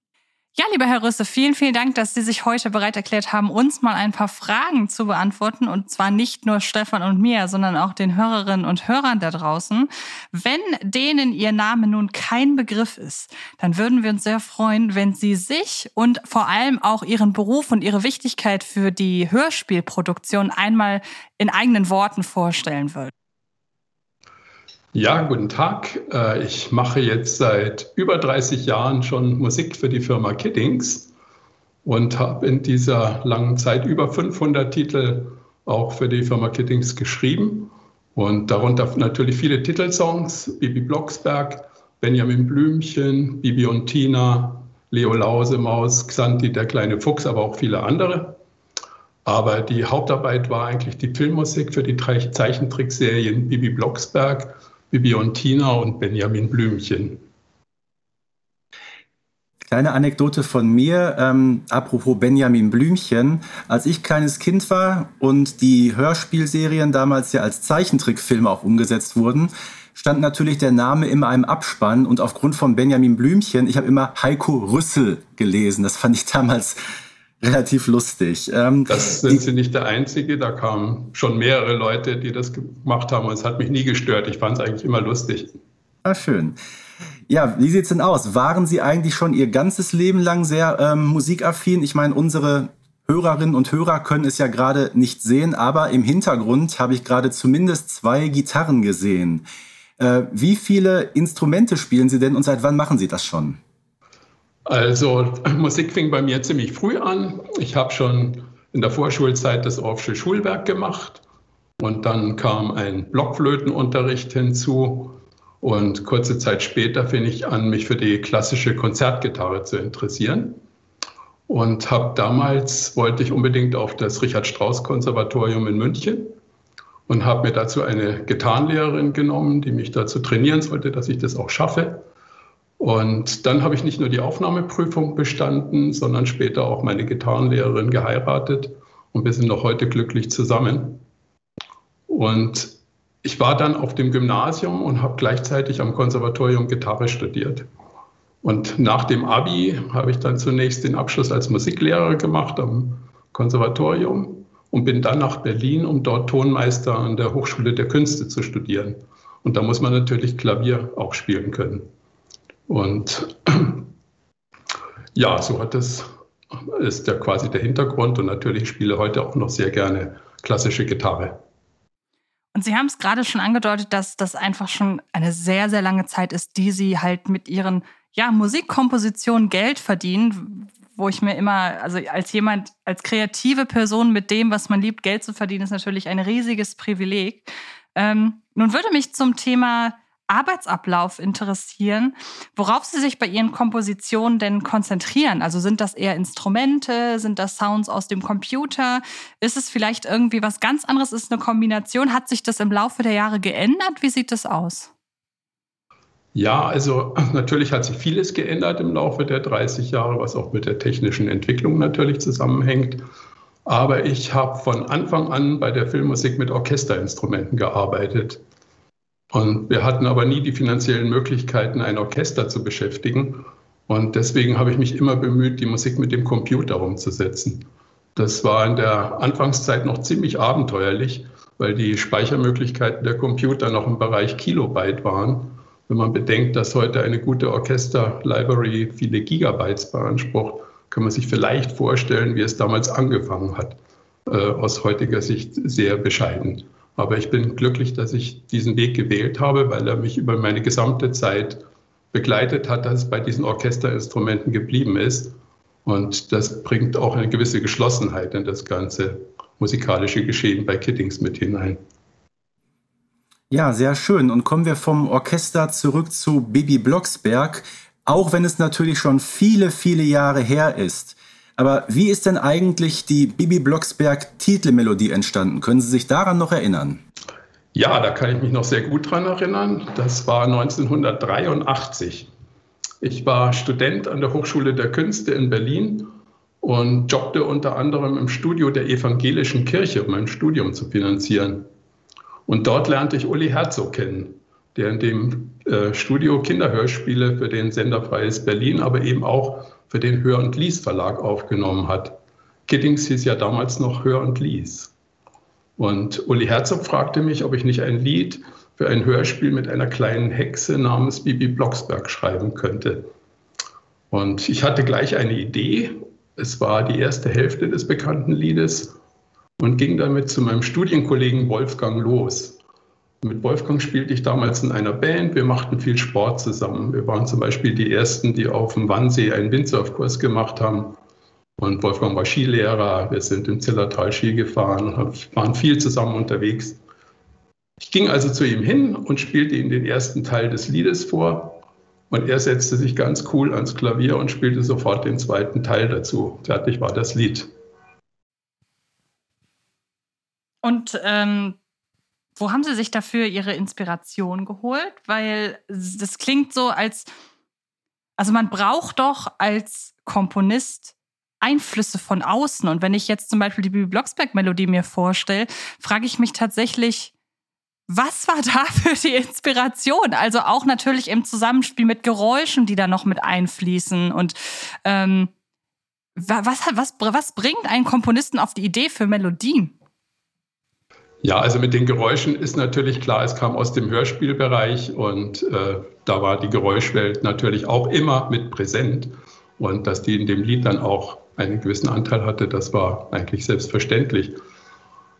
Ja, lieber Herr Rüsse, vielen, vielen Dank, dass Sie sich heute bereit erklärt haben, uns mal ein paar Fragen zu beantworten. Und zwar nicht nur Stefan und mir, sondern auch den Hörerinnen und Hörern da draußen. Wenn denen Ihr Name nun kein Begriff ist, dann würden wir uns sehr freuen, wenn Sie sich und vor allem auch Ihren Beruf und Ihre Wichtigkeit für die Hörspielproduktion einmal in eigenen Worten vorstellen würden. Ja, guten Tag. Äh, Ich mache jetzt seit über 30 Jahren schon Musik für die Firma Kiddings und habe in dieser langen Zeit über 500 Titel auch für die Firma Kiddings geschrieben und darunter natürlich viele Titelsongs, Bibi Blocksberg, Benjamin Blümchen, Bibi und Tina, Leo Lausemaus, Xanti, der kleine Fuchs, aber auch viele andere. Aber die Hauptarbeit war eigentlich die Filmmusik für die Zeichentrickserien Bibi Blocksberg, Bibi und Tina und Benjamin Blümchen. Kleine Anekdote von mir, ähm, apropos Benjamin Blümchen. Als ich kleines Kind war und die Hörspielserien damals ja als Zeichentrickfilme auch umgesetzt wurden, stand natürlich der Name immer im Abspann und aufgrund von Benjamin Blümchen, ich habe immer Heiko Rüssel gelesen. Das fand ich damals relativ lustig. Ähm, Das sind Sie nicht der Einzige, da kamen schon mehrere Leute, die das gemacht haben und es hat mich nie gestört. Ich fand es eigentlich immer lustig. Ah, schön. Ja, wie sieht's denn aus? Waren Sie eigentlich schon Ihr ganzes Leben lang sehr ähm, musikaffin? Ich meine, unsere Hörerinnen und Hörer können es ja gerade nicht sehen, aber im Hintergrund habe ich gerade zumindest zwei Gitarren gesehen. Äh, wie viele Instrumente spielen Sie denn und seit wann machen Sie das schon? Also Musik fing bei mir ziemlich früh an. Ich habe schon in der Vorschulzeit das Orffsche Schulwerk gemacht und dann kam ein Blockflötenunterricht hinzu und kurze Zeit später fing ich an, mich für die klassische Konzertgitarre zu interessieren und habe damals wollte ich unbedingt auf das Richard Strauss Konservatorium in München und habe mir dazu eine Gitarrenlehrerin genommen, die mich dazu trainieren sollte, dass ich das auch schaffe. Und dann habe ich nicht nur die Aufnahmeprüfung bestanden, sondern später auch meine Gitarrenlehrerin geheiratet und wir sind noch heute glücklich zusammen. Und ich war dann auf dem Gymnasium und habe gleichzeitig am Konservatorium Gitarre studiert. Und nach dem Abi habe ich dann zunächst den Abschluss als Musiklehrer gemacht am Konservatorium und bin dann nach Berlin, um dort Tonmeister an der Hochschule der Künste zu studieren. Und da muss man natürlich Klavier auch spielen können. Und ja, so hat das, ist ja quasi der Hintergrund. Und natürlich spiele heute auch noch sehr gerne klassische Gitarre. Und Sie haben es gerade schon angedeutet, dass das einfach schon eine sehr, sehr lange Zeit ist, die Sie halt mit Ihren ja, Musikkompositionen Geld verdienen, wo ich mir immer, also als jemand, als kreative Person mit dem, was man liebt, Geld zu verdienen, ist natürlich ein riesiges Privileg. Ähm, nun würde mich zum Thema Arbeitsablauf interessieren, worauf Sie sich bei Ihren Kompositionen denn konzentrieren. Also sind das eher Instrumente, sind das Sounds aus dem Computer? Ist es vielleicht irgendwie was ganz anderes? Ist eine Kombination? Hat sich das im Laufe der Jahre geändert? Wie sieht das aus? Ja, also natürlich hat sich vieles geändert im Laufe der 30 Jahre, was auch mit der technischen Entwicklung natürlich zusammenhängt. Aber ich habe von Anfang an bei der Filmmusik mit Orchesterinstrumenten gearbeitet. Und wir hatten aber nie die finanziellen Möglichkeiten, ein Orchester zu beschäftigen. Und deswegen habe ich mich immer bemüht, die Musik mit dem Computer umzusetzen. Das war in der Anfangszeit noch ziemlich abenteuerlich, weil die Speichermöglichkeiten der Computer noch im Bereich Kilobyte waren. Wenn man bedenkt, dass heute eine gute Orchester-Library viele Gigabytes beansprucht, kann man sich vielleicht vorstellen, wie es damals angefangen hat. Äh, aus heutiger Sicht sehr bescheiden. Aber ich bin glücklich, dass ich diesen Weg gewählt habe, weil er mich über meine gesamte Zeit begleitet hat, dass es bei diesen Orchesterinstrumenten geblieben ist. Und das bringt auch eine gewisse Geschlossenheit in das ganze musikalische Geschehen bei Kiddings mit hinein. Ja, sehr schön. Und kommen wir vom Orchester zurück zu Bibi Blocksberg, auch wenn es natürlich schon viele, viele Jahre her ist. Aber wie ist denn eigentlich die Bibi Blocksberg Titelmelodie entstanden? Können Sie sich daran noch erinnern? Ja, da kann ich mich noch sehr gut dran erinnern. Das war 1983. Ich war Student an der Hochschule der Künste in Berlin und jobbte unter anderem im Studio der Evangelischen Kirche, um mein Studium zu finanzieren. Und dort lernte ich Uli Herzog kennen, der in dem äh, Studio Kinderhörspiele für den Sender Freies Berlin, aber eben auch für den Hör- und Lies-Verlag aufgenommen hat. Kiddings hieß ja damals noch Hör und Lies. Und Uli Herzog fragte mich, ob ich nicht ein Lied für ein Hörspiel mit einer kleinen Hexe namens Bibi Blocksberg schreiben könnte. Und ich hatte gleich eine Idee. Es war die erste Hälfte des bekannten Liedes und ging damit zu meinem Studienkollegen Wolfgang los. Mit Wolfgang spielte ich damals in einer Band. Wir machten viel Sport zusammen. Wir waren zum Beispiel die Ersten, die auf dem Wannsee einen Windsurfkurs gemacht haben. Und Wolfgang war Skilehrer. Wir sind im Zillertal Ski gefahren und waren viel zusammen unterwegs. Ich ging also zu ihm hin und spielte ihm den ersten Teil des Liedes vor. Und er setzte sich ganz cool ans Klavier und spielte sofort den zweiten Teil dazu. Fertig war das Lied. Und ähm, wo haben Sie sich dafür Ihre Inspiration geholt? Weil das klingt so, als, also man braucht doch als Komponist Einflüsse von außen. Und wenn ich jetzt zum Beispiel die Bibi Blocksberg-Melodie mir vorstelle, frage ich mich tatsächlich, was war da für die Inspiration? Also auch natürlich im Zusammenspiel mit Geräuschen, die da noch mit einfließen. Und ähm, was, was, was bringt einen Komponisten auf die Idee für Melodien? Ja, also mit den Geräuschen ist natürlich klar, es kam aus dem Hörspielbereich und äh, da war die Geräuschwelt natürlich auch immer mit präsent. Und dass die in dem Lied dann auch einen gewissen Anteil hatte, das war eigentlich selbstverständlich.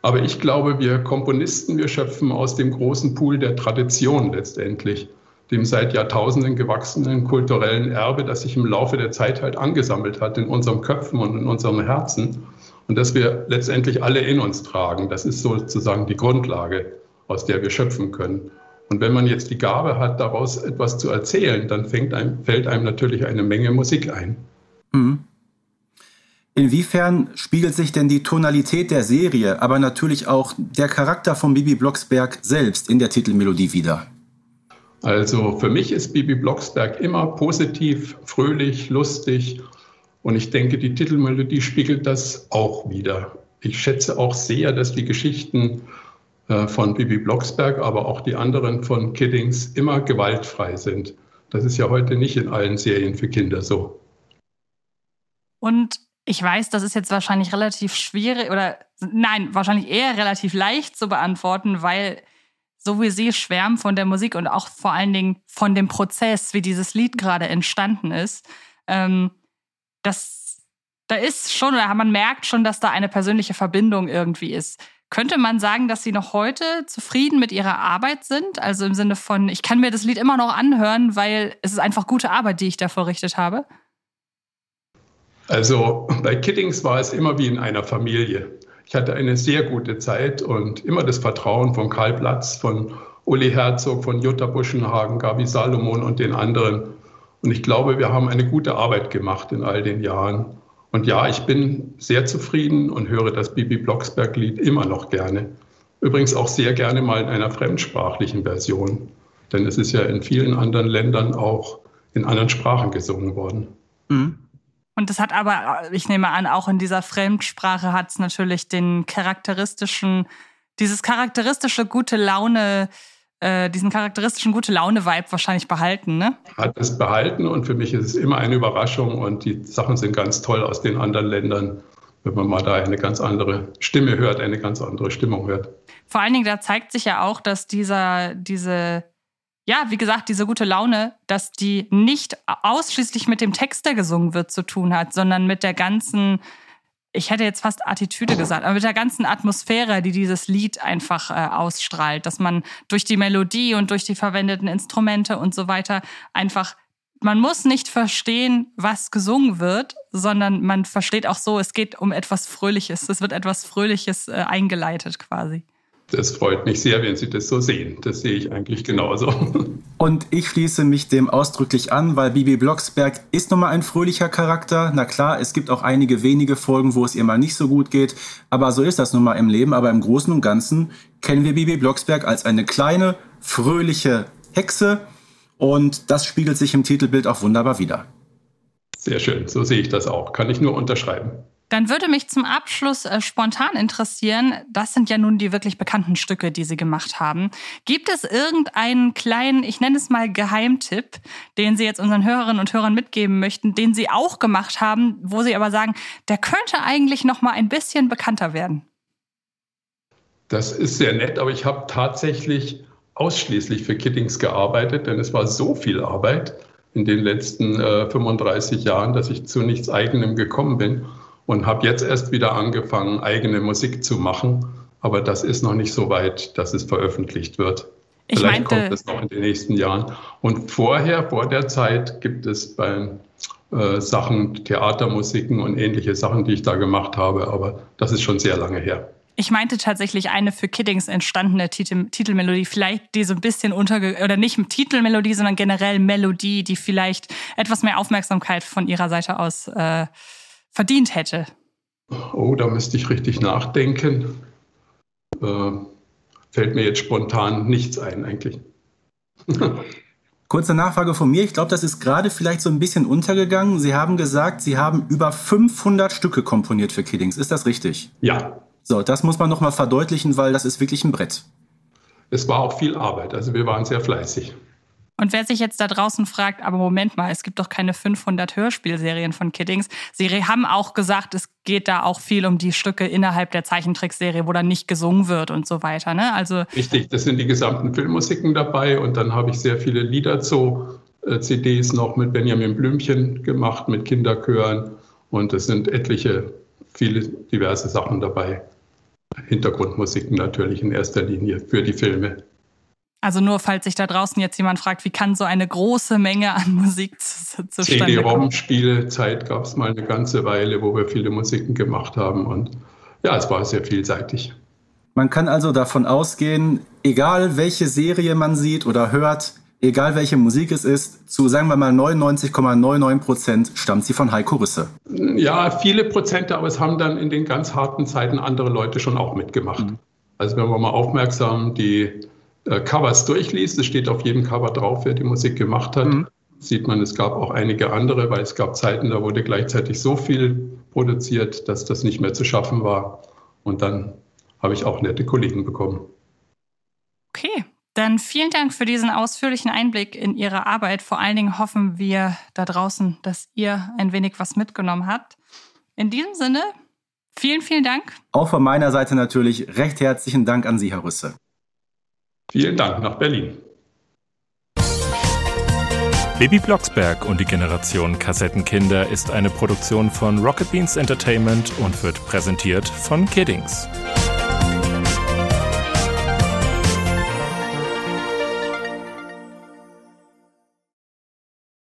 Aber ich glaube, wir Komponisten, wir schöpfen aus dem großen Pool der Tradition letztendlich, dem seit Jahrtausenden gewachsenen kulturellen Erbe, das sich im Laufe der Zeit halt angesammelt hat in unseren Köpfen und in unserem Herzen und dass wir letztendlich alle in uns tragen. Das ist sozusagen die Grundlage, aus der wir schöpfen können. Und wenn man jetzt die Gabe hat, daraus etwas zu erzählen, dann einem, fällt einem natürlich eine Menge Musik ein. Mhm. Inwiefern spiegelt sich denn die Tonalität der Serie, aber natürlich auch der Charakter von Bibi Blocksberg selbst in der Titelmelodie wieder? Also für mich ist Bibi Blocksberg immer positiv, fröhlich, lustig und ich denke, die Titelmelodie spiegelt das auch wieder. Ich schätze auch sehr, dass die Geschichten äh, von Bibi Blocksberg, aber auch die anderen von Kiddings immer gewaltfrei sind. Das ist ja heute nicht in allen Serien für Kinder so. Und ich weiß, das ist jetzt wahrscheinlich relativ schwierig oder nein, wahrscheinlich eher relativ leicht zu beantworten, weil so wie Sie schwärmen von der Musik und auch vor allen Dingen von dem Prozess, wie dieses Lied gerade entstanden ist, ähm, das, da ist schon, oder man merkt schon, dass da eine persönliche Verbindung irgendwie ist. Könnte man sagen, dass Sie noch heute zufrieden mit Ihrer Arbeit sind? Also im Sinne von, ich kann mir das Lied immer noch anhören, weil es ist einfach gute Arbeit, die ich da verrichtet habe? Also bei Kiddings war es immer wie in einer Familie. Ich hatte eine sehr gute Zeit und immer das Vertrauen von Karl Platz, von Uli Herzog, von Jutta Buschenhagen, Gabi Salomon und den anderen. Und ich glaube, wir haben eine gute Arbeit gemacht in all den Jahren. Und ja, ich bin sehr zufrieden und höre das Bibi Blocksberg-Lied immer noch gerne. Übrigens auch sehr gerne mal in einer fremdsprachlichen Version. Denn es ist ja in vielen anderen Ländern auch in anderen Sprachen gesungen worden. Mhm. Und das hat aber, ich nehme an, auch in dieser Fremdsprache hat es natürlich den charakteristischen, dieses charakteristische gute Laune, äh, diesen charakteristischen gute Laune-Vibe wahrscheinlich behalten, ne? Hat es behalten und für mich ist es immer eine Überraschung und die Sachen sind ganz toll aus den anderen Ländern, wenn man mal da eine ganz andere Stimme hört, eine ganz andere Stimmung hört. Vor allen Dingen, da zeigt sich ja auch, dass dieser, diese ja, wie gesagt, diese gute Laune, dass die nicht ausschließlich mit dem Text, der gesungen wird, zu tun hat, sondern mit der ganzen, ich hätte jetzt fast Attitüde gesagt, aber mit der ganzen Atmosphäre, die dieses Lied einfach äh, ausstrahlt, dass man durch die Melodie und durch die verwendeten Instrumente und so weiter einfach man muss nicht verstehen, was gesungen wird, sondern man versteht auch so, es geht um etwas Fröhliches. Es wird etwas Fröhliches äh, eingeleitet quasi. Das freut mich sehr, wenn Sie das so sehen. Das sehe ich eigentlich genauso. Und ich schließe mich dem ausdrücklich an, weil Bibi Blocksberg ist nun mal ein fröhlicher Charakter. Na klar, es gibt auch einige wenige Folgen, wo es ihr mal nicht so gut geht. Aber so ist das nun mal im Leben. Aber im Großen und Ganzen kennen wir Bibi Blocksberg als eine kleine, fröhliche Hexe. Und das spiegelt sich im Titelbild auch wunderbar wider. Sehr schön, so sehe ich das auch. Kann ich nur unterschreiben. Dann würde mich zum Abschluss äh, spontan interessieren, das sind ja nun die wirklich bekannten Stücke, die Sie gemacht haben. Gibt es irgendeinen kleinen, ich nenne es mal Geheimtipp, den Sie jetzt unseren Hörerinnen und Hörern mitgeben möchten, den Sie auch gemacht haben, wo Sie aber sagen, der könnte eigentlich noch mal ein bisschen bekannter werden? Das ist sehr nett, aber ich habe tatsächlich ausschließlich für Kiddings gearbeitet, denn es war so viel Arbeit in den letzten äh, 35 Jahren, dass ich zu nichts Eigenem gekommen bin und habe jetzt erst wieder angefangen, eigene Musik zu machen. Aber das ist noch nicht so weit, dass es veröffentlicht wird. Ich Vielleicht meinte, kommt es noch in den nächsten Jahren. Und vorher, vor der Zeit, gibt es bei äh, Sachen, Theatermusiken und ähnliche Sachen, die ich da gemacht habe. Aber das ist schon sehr lange her. Ich meinte tatsächlich eine für Kiddings entstandene Titel Titelmelodie, vielleicht die so ein bisschen unterge oder nicht Titelmelodie, sondern generell Melodie, die vielleicht etwas mehr Aufmerksamkeit von ihrer Seite aus äh, verdient hätte? Oh, da müsste ich richtig nachdenken. Äh, fällt mir jetzt spontan nichts ein eigentlich. Kurze Nachfrage von mir. Ich glaube, das ist gerade vielleicht so ein bisschen untergegangen. Sie haben gesagt, Sie haben über 500 Stücke komponiert für Kiddings. Ist das richtig? Ja. So, das muss man nochmal verdeutlichen, weil das ist wirklich ein Brett. Es war auch viel Arbeit. Also wir waren sehr fleißig. Und wer sich jetzt da draußen fragt, aber Moment mal, es gibt doch keine 500 Hörspielserien von Kiddings. Sie haben auch gesagt, es geht da auch viel um die Stücke innerhalb der Zeichentrickserie, wo dann nicht gesungen wird und so weiter. Ne? Also Richtig, das sind die gesamten Filmmusiken dabei und dann habe ich sehr viele Lieder zu äh, CDs noch mit Benjamin Blümchen gemacht, mit Kinderchören und es sind etliche, viele diverse Sachen dabei. Hintergrundmusiken natürlich in erster Linie für die Filme. Also nur falls sich da draußen jetzt jemand fragt, wie kann so eine große Menge an Musik zustande CD-ROM-Spielezeit gab es mal eine ganze Weile, wo wir viele Musiken gemacht haben und ja, es war sehr vielseitig. Man kann also davon ausgehen, egal welche Serie man sieht oder hört, egal welche Musik es ist, zu sagen wir mal 99,99 Prozent stammt sie von Heiko Rüsse. Ja, viele Prozente, aber es haben dann in den ganz harten Zeiten andere Leute schon auch mitgemacht. Mhm. Also wenn man mal aufmerksam die äh, Covers durchliest, es steht auf jedem Cover drauf, wer die Musik gemacht hat, mhm. sieht man, es gab auch einige andere, weil es gab Zeiten, da wurde gleichzeitig so viel produziert, dass das nicht mehr zu schaffen war. Und dann habe ich auch nette Kollegen bekommen. Okay, dann vielen Dank für diesen ausführlichen Einblick in Ihre Arbeit. Vor allen Dingen hoffen wir da draußen, dass ihr ein wenig was mitgenommen habt. In diesem Sinne, vielen, vielen Dank. Auch von meiner Seite natürlich recht herzlichen Dank an Sie, Herr Rüsse. Vielen Dank nach Berlin. Baby Blocksberg und die Generation Kassettenkinder ist eine Produktion von Rocket Beans Entertainment und wird präsentiert von Kiddings.